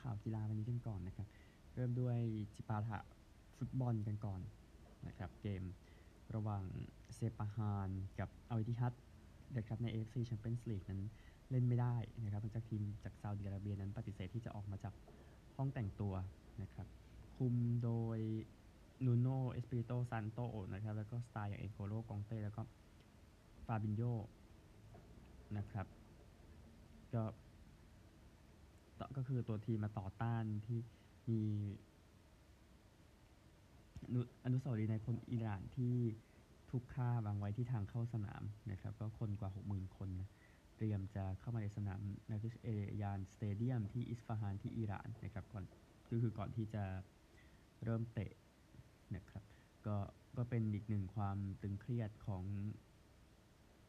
ข่าวกีฬาวันนี้กันก่อนนะครับ เริ่มด้วยจิปาถะฟุตบอลกันก่อนนะครับ เกมระหว่างเซปาฮานกับอัลอิตติฮัดนะครับใน AFC Champions League นั้นเล่นไม่ได้นะครับหลังจากทีมจากซาอุดิอาระเบียนั้นปฏิเสธที่จะออกมาจากห้องแต่งตัวนะครับ คุมโดยนูโนเอสปิริโตซันโตนะครับ แล้วก็สตาร์อย่างเอ็นโกโลก็องเต้ แล้วก็ฟาบินโยนะครับ ก็ ก็คือตัวทีมมาต่อต้านที่มีอนุอนุสาวรีย์ในคนอิหร่านที่ถูกฆ่าวางไว้ที่ทางเข้าสนามนะครับ ก็คนกว่า 60,000 คนนะเตรียมจะเข้ามาในสนามนาทิชเอยานสเตเดียมที่อิสฟาฮานที่อิหร่านนะครับก่อนก็คือก่อนที่จะเริ่มเตะนะครับก็ก็เป็นอีกหนึ่งความตึงเครียดของ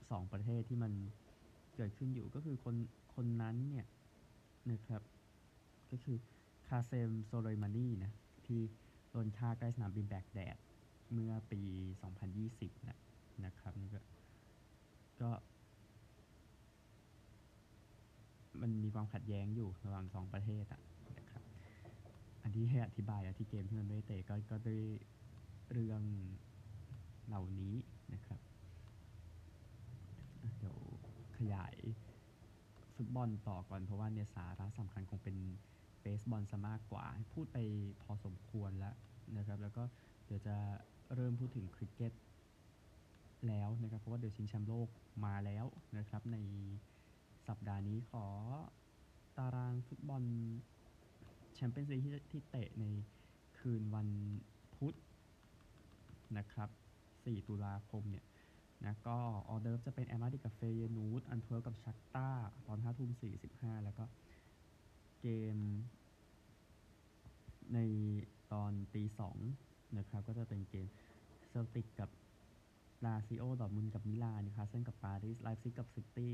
สองประเทศที่มันเกิดขึ้นอยู่ก็คือคนคนนั้นเนี่ย นะครับ ก็คือคาเซมโซโลยมานีนะ ที่โดนฆ่าใกล้สนามบินแบกแดด เมื่อปี 2020 นะนะครับนี่ก็ก็ มันมีความขัดแย้งอยู่ระหว่างสองประเทศอะนะครับ อันที่ให้อธิบายอะที่เกมที่มันไม่ได้เตะก็ก็ด้วยเรื่องเหล่านี้นะครับอะเดี๋ยวขยายฟุต บอลต่อก่อนเพราะว่าเนี่ยสาระสำคัญคงเป็นเบสบอลซะมากกว่า พูดไปพอสมควรแล้วนะครับ แล้วก็เดี๋ยวจะเริ่มพูดถึงคริกเก็ตแล้วนะครับ เพราะว่าเดี๋ยวชิงแชมป์โลกมาแล้วนะครับ ในสัปดาห์นี้ขอตารางฟุตบอลแชมเปี้ยนส์ลีกที่ที่เตะในคืนวันพุธนะครับ 4 ตุลาคมเนี่ย นะก็ออเดิร์ฟจะเป็นแอตมาดริดกับเฟเยนูร์ดแอนต์เวิร์ปกับชัคตาร์ตอน5ทุ่ม45 แล้วก็เกม ในตอนตีสองนะครับ ก็จะเป็นเกมเซลติกกับลาซิโอดอร์ทมุนด์กับมิลานนิวคาเซิลกับปารีสไลป์ซิกกับซิตี้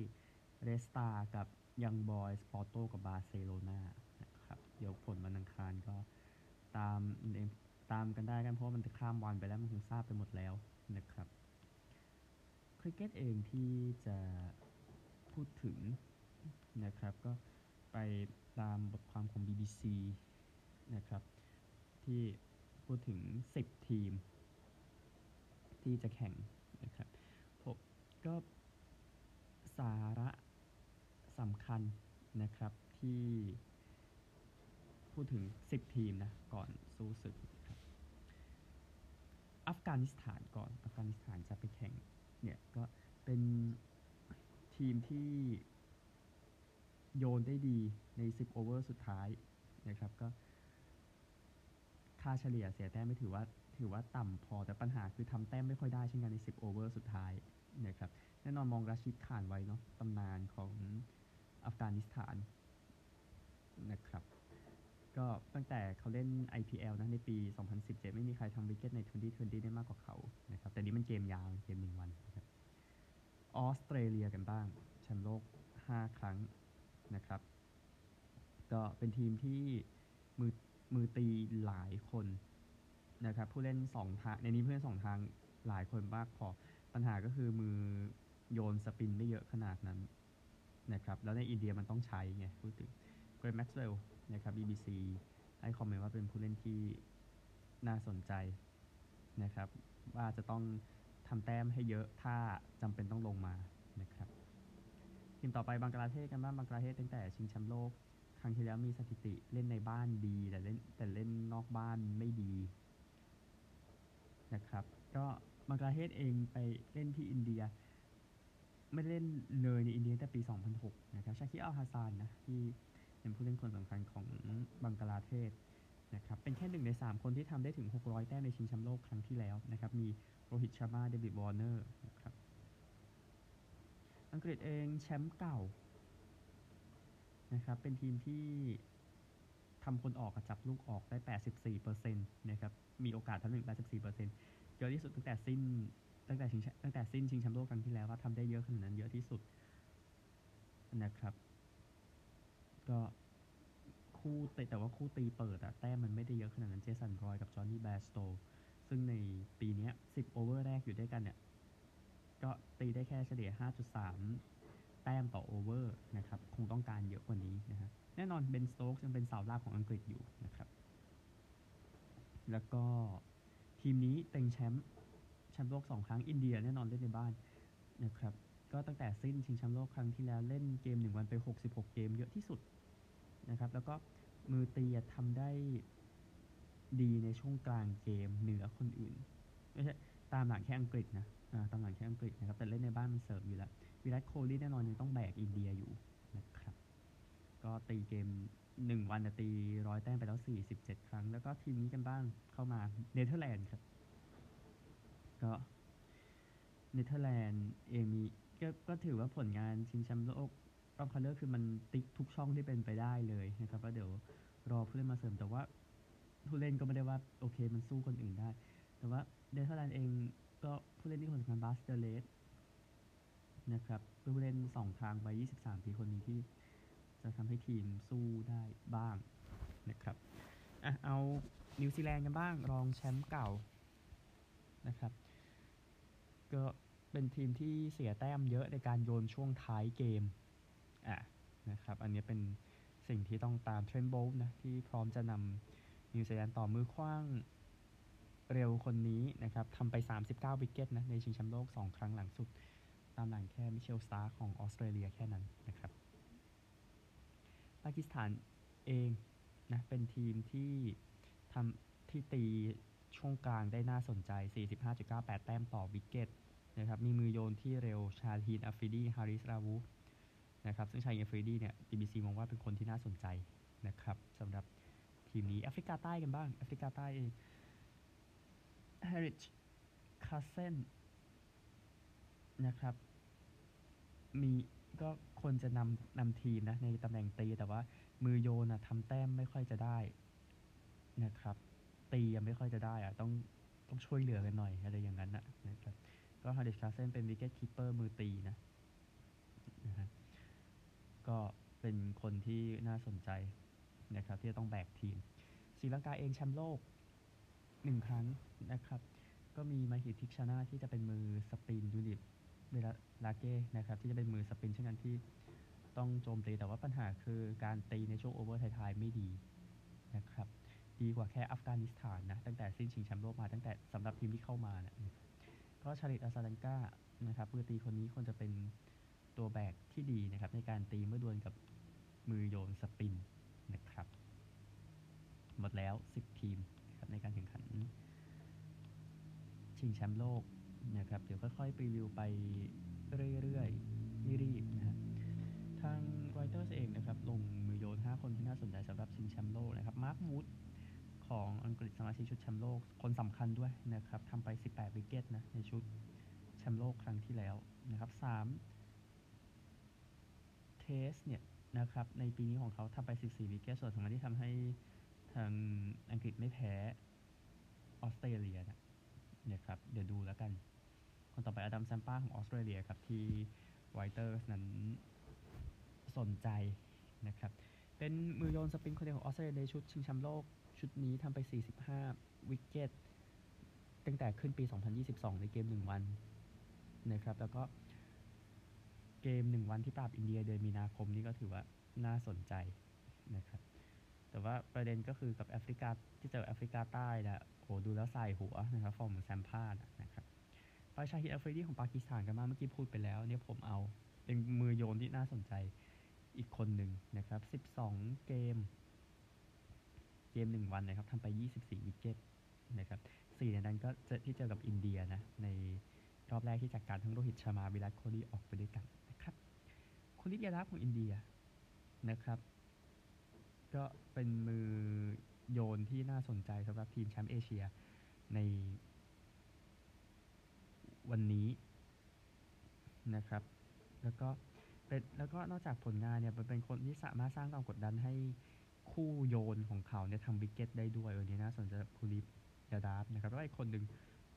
เรดสตาร์กับยังบอยส์ปอร์โตกับบาร์เซโลนานะครับ เดี๋ยวผลวันอังคารก็ตามตามกันได้กันเพราะว่ามันจะข้ามวันไปแล้วมันคงทราบไปหมดแล้วนะครับ คริกเก็ตเองที่จะพูดถึงนะครับ ก็ไปตามบทความของ BBC นะครับ ที่พูดถึง 10 ทีม ที่จะแข่งนะครับผมก็สาระสำคัญนะครับที่พูดถึง 10 ทีมนะ ก่อนสู้ศึกครับอัฟกานิสถานก่อน อัฟกานิสถานจะไปแข่ง เนี่ยก็เป็นทีมที่โยนได้ดีใน 10 โอเวอร์สุดท้ายนะครับก็ค่าเฉลี่ยเสียแต้มไม่ถือว่าถือว่าต่ำพอแต่ปัญหาคือทำแต้มไม่ค่อยได้เช่นกันใน 10 โอเวอร์สุดท้ายนะครับแน่นอนมองราชิดขานไว้เนาะตำนานของอัฟกานิสถานนะครับก็ตั้งแต่เขาเล่น IPL นะในปี 2017 ไม่มีใครทำวิกเก็ตใน 2020 ได้มากกว่าเขานะครับแต่นี้มันเกมยาวเกมหนึ่งวันนะ ออสเตรเลียกันบ้างแชมป์โลก 5 ครั้งนะครับ ก็เป็นทีมที่มือมือตีหลายคนนะครับ ผู้เล่น 2 ทาง ในนี้เพื่อนสองทางหลายคนมากพอปัญหาก็คือมือโยนสปินไม่เยอะขนาดนั้นนะครับ แล้วในอินเดียมันต้องใช้ไงพูดถึงเกรแม็กซ์เวลล์นะครับ BBC ให้คอมเมนต์ว่าเป็นผู้เล่นที่น่าสนใจนะครับ ว่าจะต้อง ทำแต้มให้เยอะถ้าจำเป็นต้องลงมานะครับทีมต่อไปบังกลาเทศกันบ้างบังกลาเทศตั้งแต่ชิงแชมป์โลก ครั้งที่แล้วมีสถิติเล่นในบ้านดี แต่เล่นแต่เล่นนอกบ้านไม่ดีนะครับก็บังกลาเทศเองไปเล่นที่อินเดีย ไม่เล่นเลยในอินเดียตั้งแต่ปี 2006 นะครับชาคิอัลฮาซานนะที่เป็นผู้เล่นคนสำคัญของบังกลาเทศ นะครับเป็นแค่หนึ่งใน 3 คนที่ทำได้ถึง 600 แต้มในชิงแชมป์โลกครั้งที่แล้วนะครับมีโรฮิตชาร์มาเดวิดวอร์เนอร์นะครับอังกฤษเองแชมป์เก่านะครับเป็นทีมที่ทำคนออกกับจับลูกออกได้ 84%นะครับมีโอกาสทำได้ถึง 84%เยอะที่สุดตั้งแต่สิ้นตั้งแต่ชิงตั้งแต่สิ้นชิงแชมป์โลกครั้งที่แล้วว่าทำได้เยอะขนาดนั้นเยอะที่สุดนะครับ ก็ คู่แต่แต่ว่าคู่ตีเปิดอะแต้มมันไม่ได้เยอะขนาดนั้นเจสันรอยกับจอนนี่แบร์สโตว์ซึ่งในปีนี้10 over แรกอยู่ด้วยกันเนี่ย ก็ตีได้แค่เฉลี่ย 5.3 แต้มต่อ over นะครับ คงต้องการเยอะกว่านี้นะครับแน่นอนเบนสโตกส์ยังเป็นเสาหลักของอังกฤษอยู่นะครับ แล้วก็ทีมนี้เต็งแชมป์แชมป์โลกสองครั้งอินเดียแน่นอนเล่นในบ้านนะครับ ก็ตั้งแต่สิ้นชิงแชมป์โลกครั้งที่แล้วเล่นเกมหนึ่งวันไป 66 เกมเยอะที่สุด นะครับ แล้วก็มือตีอะทำได้ดีในช่วงกลางเกมเหนือคนอื่น ไม่ใช่ตามหลังแค่อังกฤษนะตามหลังแค่อังกฤษนะครับ แต่เล่นในบ้านมันเสริมอยู่แล้ว วิรัตโคลีแน่นอนยังต้องแบกอินเดียอยู่นะครับ ก็ตีเกม 1 วันน่ะตีร้อยแต้มไปแล้ว 47 ครั้ง แล้วก็ทีมนี้กันบ้างเข้ามาเนเธอร์แลนด์ครับ ก็เนเธอร์แลนด์เองมีก็ถือว่าผลงานชิงแชมป์โลก รอบคัดเลือกคือมันติ๊กทุกช่องที่เป็นไปได้เลยนะครับแล้วเดี๋ยวรอผู้เล่นมาเสริมแต่ว่าผู้เล่นก็ไม่ได้ว่าโอเคมันสู้คนอื่นได้ แต่ว่าเนเธอร์แลนด์เองก็ผู้เล่นที่คนสำคัญบาสเดอลีเดนะครับเป็นผู้เล่นสองทางไป 23 ปีคนนี้ที่จะทำให้ทีมสู้ได้บ้างนะครับอะเอานิวซีแลนด์กันบ้างรองแชมป์เก่านะครับ ก็เป็นทีมที่เสียแต้มเยอะในการโยนช่วงท้ายเกม อะนะครับ อันนี้เป็นสิ่งที่ต้องตามเทรนต์โบลต์นะที่พร้อมจะนำนิวซีแลนด์ต่อมือคว้างเร็วคนนี้นะครับทำไป 39 wicket นะในชิงแชมป์โลก 2 ครั้งหลังสุด ตามหลังแค่มิตเชลสตาร์กของออสเตรเลียแค่นั้นนะครับปากีสถานเองนะเป็นทีมที่ทำที่ตีช่วงกลางได้น่าสนใจ 45.98 แต้มต่อวิกเก็ตนะครับมีมือโยนที่เร็วชาลีนอัฟริดีฮาริสราวู นะครับซึ่งชาลีนอัฟริดีเนี่ย BBC มองว่าเป็นคนที่น่าสนใจนะครับสำหรับทีมนี้แอฟริกาใต้กันบ้างแอฟริกาใต้เองฮริชคาเซนนะครับ มีก็คนจะนำนำทีมนะ ในตำแหน่งตีแต่ว่ามือโยนอะทำแต้มไม่ค่อยจะได้นะครับ ตียังไม่ค่อยจะได้อะต้องต้องช่วยเหลือกันหน่อยอะไรอย่างนั้นนะนะครับก็ฮาริสคาเซนเป็น wicket keeper มือตีนะนะฮะก็ เป็นคนที่น่าสนใจนะครับที่จะต้องแบกทีมศรีลังกาเองแชมป์โลกหนึ่งครั้งนะครับ ก็มีมาฮิทิกชานาที่จะเป็นมือ spin ดูนิตเวลาลาเก้นะครับที่จะเป็นมือ spin เช่นกันที่ต้องโจมตีแต่ว่าปัญหาคือการตีในช่วง over ท้ายๆไม่ดีนะครับดีกว่าแค่อัฟกานิสถานนะ ตั้งแต่สิ้นชิงแชมป์โลกมาตั้งแต่สำหรับทีมที่เข้ามานะก็ชาลิตอาซาลังกานะครับมือตีคนนี้ควรจะเป็นตัวแบกที่ดีนะครับในการตีเมื่อดวลกับ มือโยน spin นะครับ หมดแล้ว 10 ทีมครับในการแข่งขัน ชิงแชมป์โลกนะครับ เดี๋ยวค่อยๆรีวิวไปเรื่อยๆไม่รีบนะฮะทางรอยเตอร์เองนะครับ ลงมือโยน 5 คนที่น่าสนใจสำหรับชิงแชมป์โลกนะครับมาร์ควูดของอังกฤษสมาชิกชุดแชมป์โลก คนสำคัญด้วยนะครับทำไป 18 wicket นะในชุดแชมป์โลกครั้งที่แล้วนะครับ3 test เนี่ย นะครับ ในปีนี้ของเขาทำไป 14 wicket ส่วนสำคัญที่ทำให้ทางอังกฤษไม่แพ้ออสเตรเลียนะนะครับ เดี๋ยวดูแล้วกัน คนต่อไปอดัมแซมป้าของออสเตรเลียครับ ที่รอยเตอร์นั้นสนใจนะครับ เป็นมือโยน spin คนเดียวของออสเตรเลียในชุดชิงแชมป์โลกชุดนี้ทำไป 45 wicket ตั้งแต่ขึ้นปี 2022 ในเกม 1 วันนะครับ แล้วก็ เกม1วันที่ปราบอินเดียเดือนมีนาคมนี้ก็ถือว่าน่าสนใจนะครับ แต่ว่าประเด็นก็คือกับแอฟริกาที่เจอแอฟริกาใต้นะโอ้ดูแล้วส่ายหัวนะครับฟอร์มเหมือนแซมพาดนะครับไปชาฮิดอัฟริดีของปากีสถานกันบ้างเมื่อกี้พูดไปแล้วเนี่ยผมเอาเป็นมือโยนที่น่าสนใจอีกคนหนึ่งนะครับ 12 เกม เกม 1 วันนะครับทำไป 24 wicket นะครับสี่ในนั้นก็ที่เจอกับอินเดียนะ ในรอบแรกที่จากการทั้งโรหิตชามาวิรัตโคลีออกไปด้วยกัน คุณลิดยาลาฟของอินเดียนะครับ ก็เป็นมือโยนที่น่าสนใจสำหรับทีมแชมป์เอเชียในวันนี้นะครับ แล้วก็เป็นแล้วก็นอกจากผลงานเนี่ยมันเป็นคนที่สามารถสร้างความกดดันให้คู่โยนของเขาเนี่ยทำวิกเก็ตได้ด้วยวันนี้น่าสนใจภูริยาดาฟนะครับแล้วอีกคนหนึ่ง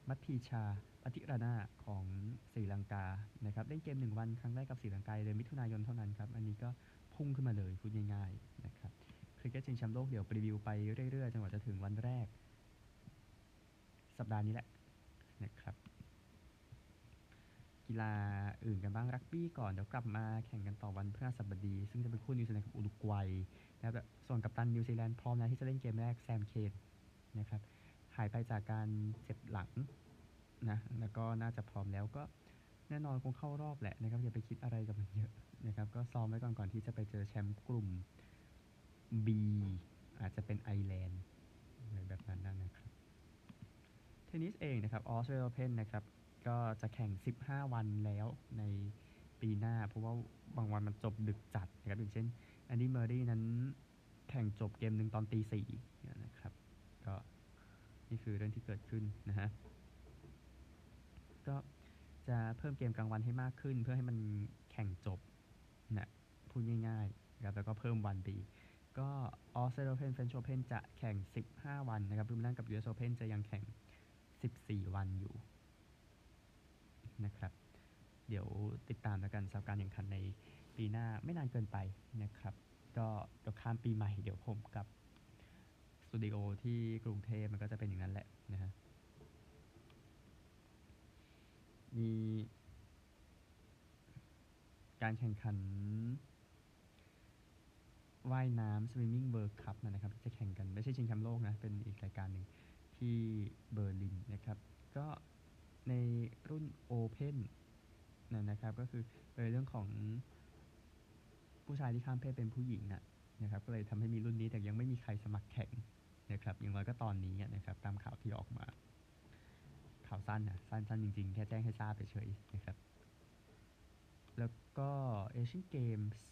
มัทธีชาปาธิรานาของศรีลังกานะครับเล่นเกมหนึ่งวันครั้งแรกกับศรีลังกาเดือนมิถุนายนเท่านั้นครับ อันนี้ก็พุ่งขึ้นมาเลยพูดง่ายๆนะครับคริกเก็ตชิงแชมป์โลกเดี๋ยวรีวิวไปเรื่อยๆจนกว่าจะถึงวันแรก สัปดาห์นี้แหละนะครับ กีฬาอื่นกันบ้างรักบี้ก่อนเดี๋ยวกลับมาแข่งกันต่อวันพฤหัสบดี ซึ่งจะเป็นคู่นิวซีแลนด์กับอุรุกวัยนะครับส่วนกัปตันนิวซีแลนด์พร้อมแล้วที่จะเล่นเกมแรกแซมเคนนะครับ หายไปจากการเจ็บหลังนะแล้วก็น่าจะพร้อมแล้วก็แน่นอนคงเข้ารอบแหละนะครับอย่าไปคิดอะไรกับมันเยอะนะครับก็ซ้อมไว้ก่อนก่อนที่จะไปเจอแชมป์กลุ่ม B อาจจะเป็นไอร์แลนด์อะไรแบบนั้นนะครับเทนนิสเองนะครับออสเตรเลียเพนนะครับก็จะแข่ง 15 วันแล้วในปีหน้า เพราะว่าบางวันมันจบดึกจัดนะครับอย่างเช่นแอนดี้เมอร์รี่นั้นแข่งจบเกมหนึ่งตอนตีสี่นะ นี่คือเรื่องที่เกิดขึ้นนะฮะก็จะเพิ่มเกมกลางวันให้มากขึ้น เพื่อให้มันแข่งจบนะพูดง่ายๆนะครับแล้วก็เพิ่มวันไปอีกก็ Australian Open French Open จะแข่ง 15 วันนะครับวิมเบิลดันกับ US Open จะยังแข่ง 14 วันอยู่นะครับ เดี๋ยวติดตามแล้วกันสำหรับการแข่งขันในปีหน้าไม่นานเกินไปนะครับ ก็เดี๋ยวข้ามปีใหม่เดี๋ยวผมกับ ตูดิโอที่กรุงเทพมันก็จะเป็นอย่างนั้นแหละนะฮะ มีการแข่งขันว่ายน้ำ Swimming World Cup นะครับที่จะแข่งกัน ไม่ใช่ชิงแชมป์โลกนะ เป็นอีกรายการหนึ่งที่เบอร์ลินนะครับ ก็ในรุ่น Open นะนะครับ ก็คือเป็นเรื่องของผู้ชายที่ข้ามเพศเป็นผู้หญิงนะนะครับ ก็เลยทำให้มีรุ่นนี้แต่ยังไม่มีใครสมัครแข่ง นะครับอย่างน้อยก็ตอนนี้นะครับตามข่าวที่ออกมา ข่าวสั้นนะสั้นๆจริงๆ แค่แจ้งให้ทราบเฉยๆนะครับ แล้วก็เอเชียนเกมส์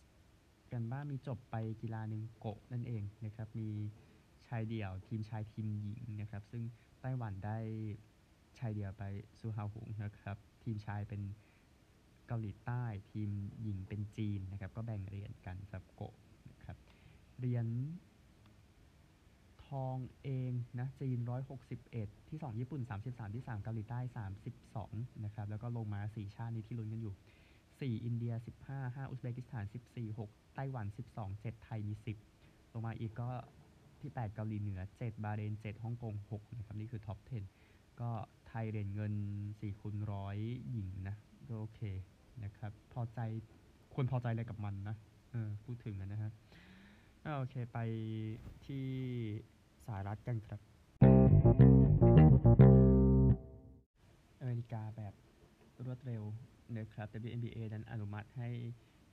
กันบ้างมีจบไปกีฬาหนึ่งโกะนั่นเองนะครับ มีชายเดี่ยวทีมชายทีมหญิงนะครับ ซึ่งไต้หวันได้ชายเดี่ยวไปซูฮาหงนะครับ ทีมชายเป็นเกาหลีใต้ทีมหญิงเป็นจีนนะครับ ก็แบ่งเรียญกันสำหรับโกะนะครับเหรียญ องเองนะจีน 161 ที่ 2 ญี่ปุ่น 33 ที่ 3 เกาหลีใต้ 32 นะครับ แล้วก็ลงมา 4 ชาตินี้ที่ลุ้นกันอยู่ 4 อินเดีย 15 5 อุซเบกิสถาน 14 6 ไต้หวัน 12 7 ไทยมี 10 ลงมาอีกก็ที่ 8 เกาหลีเหนือ 7 บาเรน 7 ฮ่องกง 6 นะครับ นี่คือท็อป 10 ก็ไทยเหรียญเงิน4คูณร้อยหญิงนะก็โอเคนะครับ พอใจควรพอใจอะไรกับมันนะ เออ พูดถึงนะฮะโอเค ไปที่ สหรัฐกันครับ อเมริกาแบบรวดเร็วนะครับ WNBA นั้นอนุมัติให้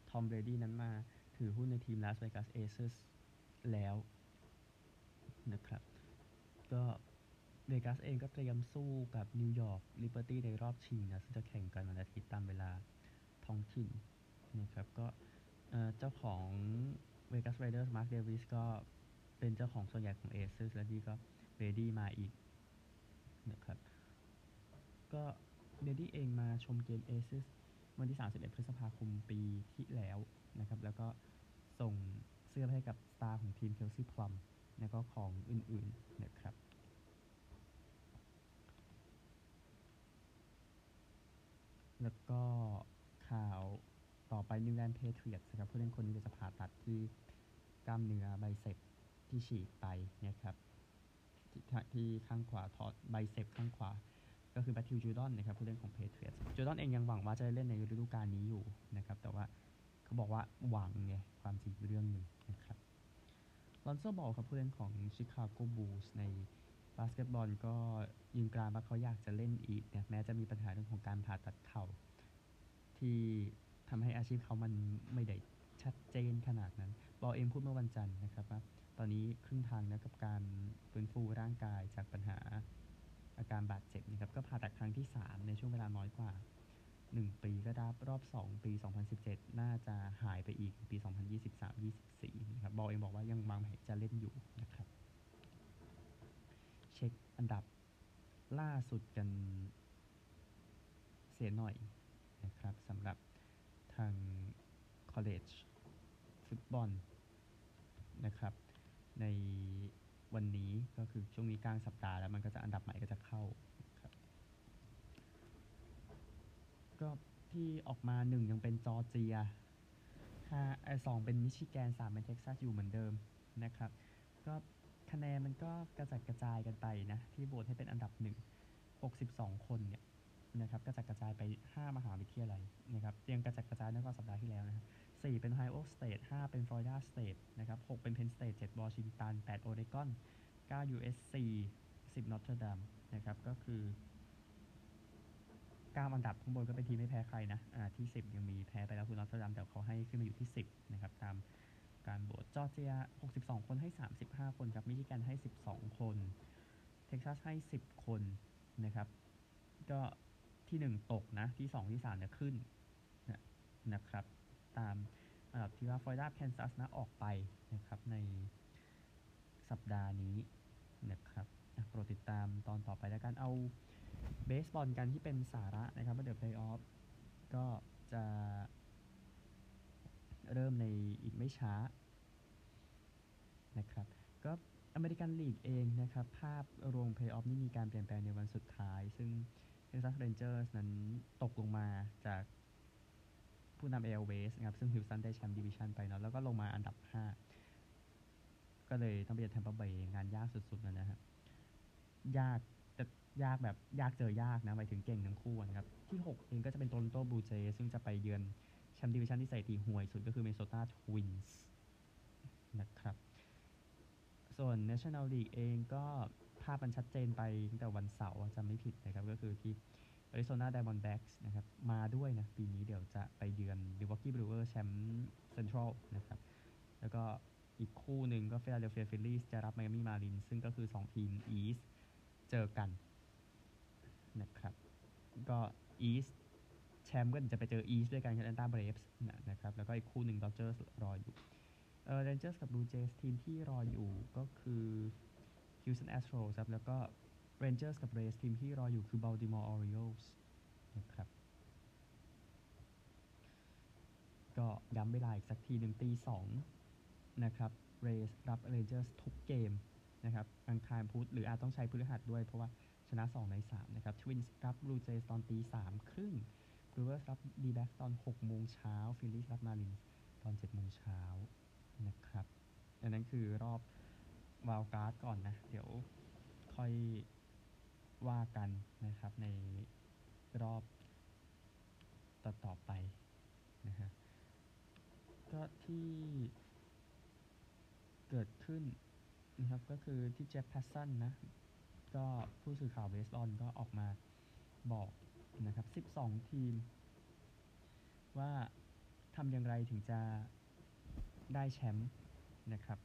ทอมเบรดี้นั้นมาถือหุ้นในทีม Las Vegas Aces แล้วนะครับ ก็เวกัสเองก็เตรียมสู้กับ New York Liberty ในรอบชิงนะซึ่งจะแข่งกันวันอาทิตย์ตามเวลาท้องถิ่นนะครับ ก็เจ้าของ Vegas Raiders Mark Davis ก็ เป็นเจ้าของส่วนใหญ่ของ Aces และนี่ก็เบรดี้มาอีกนะครับ ก็เบรดี้เองมาชมเกม Aces วันที่ 31 พฤษภาคมปีที่แล้วนะครับ แล้วก็ส่งเสื้อให้กับสตาร์ของทีม Kelsey Plum แล้วก็ของอื่นๆนะครับแล้วก็ข่าวต่อไป New England Patriots นะครับผู้เล่นคนนี้จะผ่าตัดที่กล้ามเนื้อ bicep ที่ฉีกไปนะครับที่ที่ข้างขวาถอด bicep ข้างขวา ก็คือแมทธิวจูดอนนะครับผู้เล่นของ Patriots จูดอนเองยังหวังว่าจะได้เล่นในฤดูกาลนี้อยู่นะครับ แต่ว่าเขาบอกว่าหวังไงความจริงเรื่องหนึ่งนะครับลอนโซบอลครับผู้เล่นของชิคาโกบูลส์ในบาสเกตบอลก็ยืนกรานว่าเขาอยากจะเล่นอีกนะแม้จะมีปัญหาเรื่องของการผ่าตัดเข่า ที่ทำให้อาชีพเขามันไม่ได้ชัดเจนขนาดนั้น บอลเองพูดเมื่อวันจันทร์นะครับว่า ตอนนี้ครึ่งทางแล้วกับการฟื้นฟูร่างกายจากปัญหาอาการบาดเจ็บนะครับก็ผ่าตัดครั้งที่ 3 ในช่วงเวลาน้อยกว่า 1 ปีก็ได้รอบ 2 ปี 2017 น่าจะหายไปอีกปี 2023-24นะครับบอลเองบอกว่ายังวางแผนจะเล่นอยู่นะครับ เช็คอันดับล่าสุดกันเสียหน่อยนะครับสำหรับทาง college ฟุตบอลนะครับ ในวันนี้ก็คือช่วงนี้กลางสัปดาห์แล้วมันก็จะอันดับใหม่ก็จะเข้าครับก็ที่ออกมาหนึ่งยังเป็นจอร์เจียห้าไอสองเป็นมิชิแกนสามเป็นเท็กซัสอยู่เหมือนเดิมนะครับ ก็คะแนนมันก็กระจัดกระจายกันไปนะ ที่โหวตให้เป็นอันดับหนึ่ง62 คนเนี่ยนะครับกระจัดกระจายไป 5 มหาวิทยาลัยนะครับยังกระจัดกระจายน้อยกว่าสัปดาห์ที่แล้วนะครับ 4 เป็น Ohio State 5เป็น Florida State นะครับ6เป็น Penn State 7 Washington 8 Oregon 9 USC 10 Notre Dame นะครับก็คือ9อันดับข้างบนก็เป็นทีมไม่แพ้ใครนะอ่าที่ 10 ยังมีแพ้ไปแล้วคือ Notre Dame แต่เขาให้ขึ้นมาอยู่ที่ 10นะครับตามการโหวตจอร์เจีย 62 คนให้ 35 คนครับมิชิแกนให้ 12 คน เท็กซัสให้ 10 คนนะครับก็ที่ 1 ตกนะที่ 2 ที่ 3 เนี่ยขึ้นนะครับ ตามอันดับที่ว่าฟลอริดาแคนซัสนะออกไปนะครับในสัปดาห์นี้นะครับโปรดติดตามตอนต่อไปแล้วกันเอาเบสบอลกันที่เป็นสาระนะครับว่าเด e ะเพลย์ออฟก็จะเริ่มในอีกไม่ช้านะครับก็อเมริกันลีกเองนะครับ ภาพรวมเพลย์ออฟนี่มีการเปลี่ยนแปลงในวันสุดท้าย ซึ่ง Texas Rangers นั้นตกลงมาจาก ผู้นำ AL West นะครับซึ่งฮิวสตันได้แชมป์ดิวิชันไปเนาะแล้วก็ลงมาอันดับ 5 ก็เลยต้องไปเจอแทมเปอร์เบย์งานยากสุดๆนะฮะยากแต่ยากแบบยากเจอยากนะหมายถึงเก่งทั้งคู่นะครับ ที่ 6 เองก็จะเป็นโตรอนโตบลูเจส์ซึ่งจะไปเยือนแชมป์ดิวิชันที่สถิติห่วยสุดก็คือเม n โซตาทวินส์นะครับ ส่วน National League เองก็ภาพมันชัดเจนไปตั้งแต่วันเสาร์อะจำไม่ผิดนะครับ ก็คือที่ อาริโซนาไดมอนด์แบ็กส์นะครับมาด้วยนะ ปีนี้เดี๋ยวจะไปเยือนมิลวอกี้บรูเวอร์สแชมป์เซ็นทรัลนะครับ แล้วก็อีกคู่หนึ่งก็ฟิลาเดลเฟียฟิลลีส์จะรับไมอามี่มาร์ลินส์ ซึ่งก็คือ 2 ทีม East เจอกันนะครับก็ East แชมป์ก็จะไปเจอ East ด้วยกันกับแอตแลนตาเบรฟส์นะครับ แล้วก็อีกคู่หนึ่งดอเจอร์สรออยู่เออเรนเจอร์สกับบลูเจส์ทีมที่รออยู่ก็คือฮิวสตันแอสโตรส์ครับแล้วก็ Rangers กับ Rays ทีมที่รออยู่คือ Baltimore Orioles นะครับ ก็ย้ำเวลาอีกสักทีหนึ่งตีสองนะครับ Rays รับ Rangers ทุกเกมนะครับ อังคารพุธหรืออาจต้องใช้พฤหัสด้วยเพราะว่าชนะ 2 ใน 3 นะครับ Twins รับ Blue Jays ตอนตีสามครึ่ง Brewers รับ D-backs ตอน6โมงเช้า Phillies รับ Marlins ตอน7โมงเช้านะครับอันนั้นคือรอบวาลการ์ดก่อนนะ เดี๋ยวค่อย ว่ากันนะครับในรอบต่อตอๆไปนะฮะก็ที่เกิดขึ้นนะครับก็คือที่เจฟแพสซันนะก็ผู้สื่อข่าวเบสบอลก็ออกมาบอกนะครับ 12 ทีม ว่าทำอย่างไรถึงจะได้แชมป์นะครับ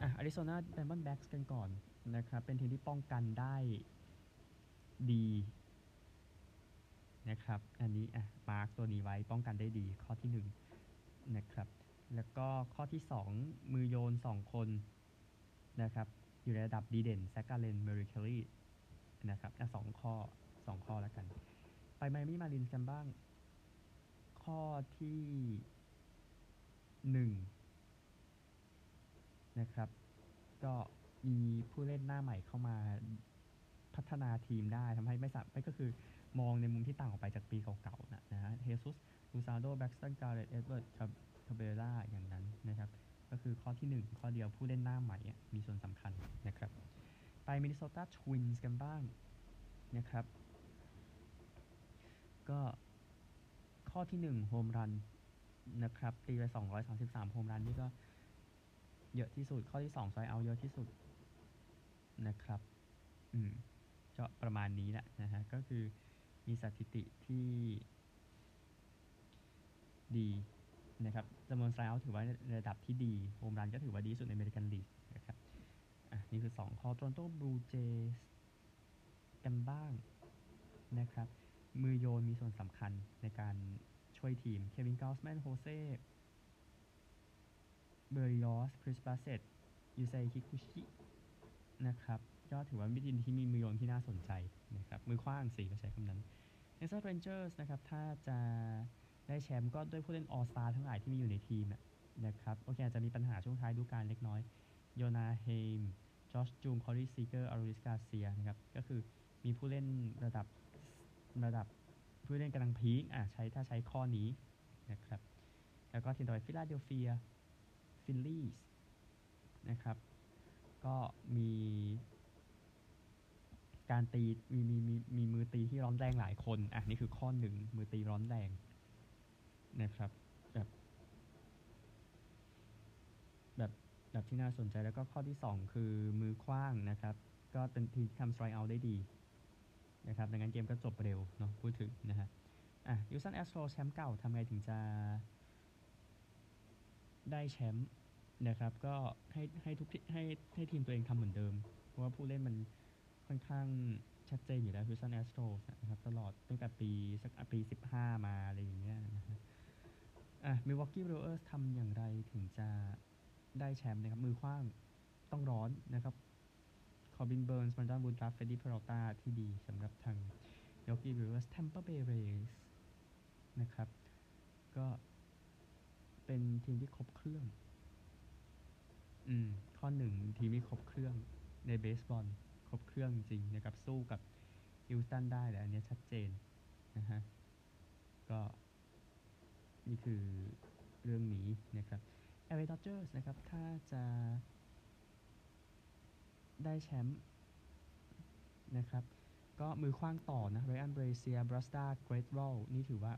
อะอาริโซนาไดมอนด์แบ็กส์กันก่อน นะครับเป็นทีมที่ป้องกันได้ดีนะครับอันนี้อะมาร์กตัวนี้ไว้ป้องกันได้ดีข้อที่หนึ่งนะครับแล้วก็ข้อที่สองมือโยนสองคนนะครับอยู่ในระดับดีเด่นแซกกาเลนเมริเคลลี่นะครับอะสองข้อสองข้อแล้วกัน ไปไมมี่มารินกันบ้าง ข้อที่หนึ่งนะครับ ก็ มีผู้เล่นหน้าใหม่เข้ามาพัฒนาทีมได้ทำให้ไม่สับไม่ก็คือมองในมุมที่ต่างออกไปจากปีเก่าๆนะนะฮะเฮซุสลูซาโดแบร็กซ์ตันการ์เรตเอ็ดเวิร์ดคาเบรราอย่างนั้นนะครับ ก็คือข้อที่ 1 ข้อเดียวผู้เล่นหน้าใหม่อะมีส่วนสำคัญนะครับ ไปมินนิโซตาทวินส์กันบ้างนะครับ ก็ข้อที่1โฮมรันนะครับตีไป 233โฮมรันนี่ก็เยอะที่สุดข้อที่2ซอยเอาเยอะที่สุด นะครับ อืมก็ประมาณนี้แหละนะฮะ ก็คือมีสถิติที่ดีนะครับจำนวนไซเอาถือว่าในระดับที่ดีโฮมรันก็ถือว่าดีสุดในอเมริกันลีกนะครับ อะ นี่คือ 2 ข้อ t o r o n t o Blue Jays กันบ้างนะครับ มือโยนมีส่วนสำคัญในการช่วยทีม เควินก อสแมน โฮเซ่เบอริออส คริสบาเซตยูไซคิคุชิ นะครับก็ถือว่าเป็นทีมที่มีมือโยนที่น่าสนใจนะครับมือขว้างสี่ก็ใช้คำนั้น n e x t Rangers นะครับถ้าจะได้แชมป์ก็ด้วยผู้เล่น all-star ทั้งหลายที่มีอยู่ในทีมนะครับโอเคอาจจะมีปัญหาช่วงท้ายฤดูกาลเล็กน้อยโจนาห์ไฮม์จอชจุงคอรีซีเกอร์อาโดลิสการ์เซียนะครับก็คือมีผู้เล่นระดับระดับผู้เล่นกำลัง peak อะใช้ถ้าใช้ข้อนี้นะครับแล้วก็ทีมต่อไปฟิลาเดลเฟียฟิลลีส์นะครับ ก็มีการตีมีมีมีมีมือตีที่ร้อนแรงหลายคนอะนี่คือข้อหนึ่งมือตีร้อนแรงนะครับแบบแบบแบบที่น่าสนใจแล้วก็ข้อที่สองคือมือขว้างนะครับ ก็เป็นทีมที่ทำ strikeout ได้ดีนะครับดังนั้นเกมก็จบเร็วเนาะพูดถึงนะฮะอะฮิวสตันแอสโตรส์แชมป์เก่าทำไงถึงจะได้แชมป์ นะครับ ก็ให้ให้ทุกให้ให้ทีมตัวเองทำเหมือนเดิม เพราะว่าผู้เล่นมันค่อนข้างชัดเจนอยู่แล้ว Houston Astros นะครับ ตลอดตั้งแต่ปีสักปี 15 มาอะไรอย่างเงี้ยนะฮะอะ Milwaukee Brewers ทำอย่างไรถึงจะได้แชมป์นะครับ มือคว้างต้องร้อนนะครับ Corbin Burns Brandon Wood รับ Freddie Peralta ที่ดีสำหรับทาง Milwaukee Brewers Tampa Bay Rays นะครับ ก็เป็นทีมที่ครบเครื่อง อืม ข้อหนึ่งทีมที่ครบเครื่องในเบสบอลครบเครื่องจริงนะครับสู้กับฮิลตันได้แต่อันนี้ชัดเจนนะฮะก็นี่คือเรื่องนี้นะครับ LA Dodgers นะครับ ถ้าจะได้แชมป์นะครับ ก็มือขว้างต่อนะไรอันเบรเซียร์บรัสดาร์เกรเทอรอลนี่ถือว่า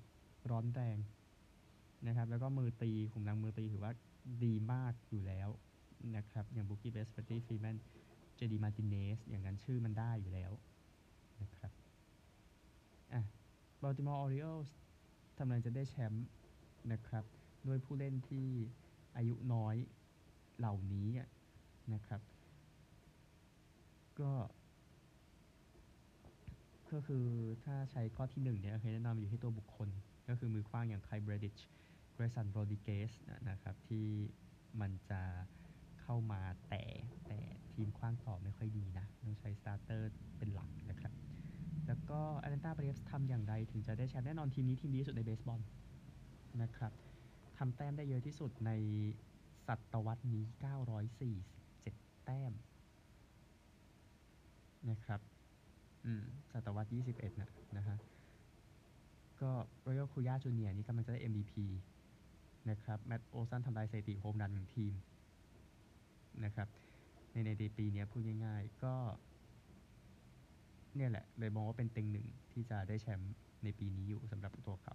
ร้อนแรงนะครับ แล้วก็มือตีขุมกำลังมือตีถือว่าดีมากอยู่แล้ว นะครับอย่างมูคกี้เบตส์เฟรดดี้ฟรีแมนเจดีมาร์ติเนซอย่างนั้นชื่อมันได้อยู่แล้วนะครับอะบัลติมอร์ออริโอลส์ทำไมจะได้แชมป์นะครับด้วยผู้เล่นที่อายุน้อยเหล่านี้นะครับ ก็ ก็คือถ้าใช้ข้อที่หนึ่งเนี่ยเคยแนะนำอยู่ที่ตัวบุคคล ก็คือมือขว้างอย่างไคล์แบรดิชเกรย์สันโรดริเกซนะครับ ที่มันจะ เข้ามาแต่แต่ทีมขว้างต่อไม่ค่อยดีนะต้องใช้ starter เป็นหลักนะครับ แล้วก็แอตแลนตาเบรฟส์ทำอย่างไรถึงจะได้แชมป์แน่นอนทีมนี้ทีมดีที่สุดในเบสบอลนะครับทำแต้มได้เยอะที่สุดในศตวรรษนี้ 947 แต้มนะครับ อืม ศตวรรษ 21 นะ นะฮะ ก็โรนัลด์อคูญาจูเนียร์นี่กำลังจะได้ MVP นะครับ แมตต์โอซันทำลายสถิติโฮมรันของทีม นะครับ ในในปีนี้พูดง่ายๆ ก็ เนี่ยแหละเลยมองว่าเป็นเต็งหนึ่งที่จะได้แชมป์ในปีนี้อยู่สำหรับตัวเขา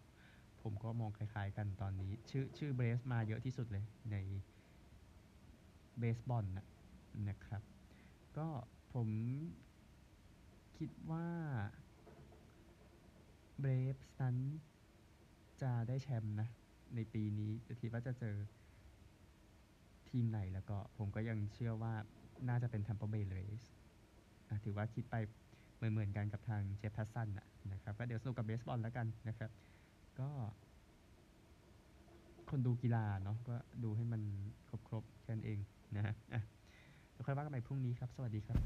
ผมก็มองคล้ายๆกันตอนนี้ ชื่อชื่อเบรสมาเยอะที่สุดเลยในเบสบอลนะนะครับ ก็ผมคิดว่าเบรฟส์นั้นจะได้แชมป์นะ ในปีนี้จะคิดว่าจะเจอ ทีมไหนแล้วก็ผมก็ยังเชื่อว่าน่าจะเป็น Tampa Bay Rays ถือว่าคิดไปเหมือนๆกันกับทางเจฟพัสซันนะครับ ก็เดี๋ยวสนุกกับเบสบอลแล้วกันนะครับ ก็ คนดูกีฬาเนาะก็ดูให้มันครบๆแค่นั้นเองนะฮะเดี๋วค่อยว่ากันใหม่พรุ่งนี้ครับ สวัสดีครับ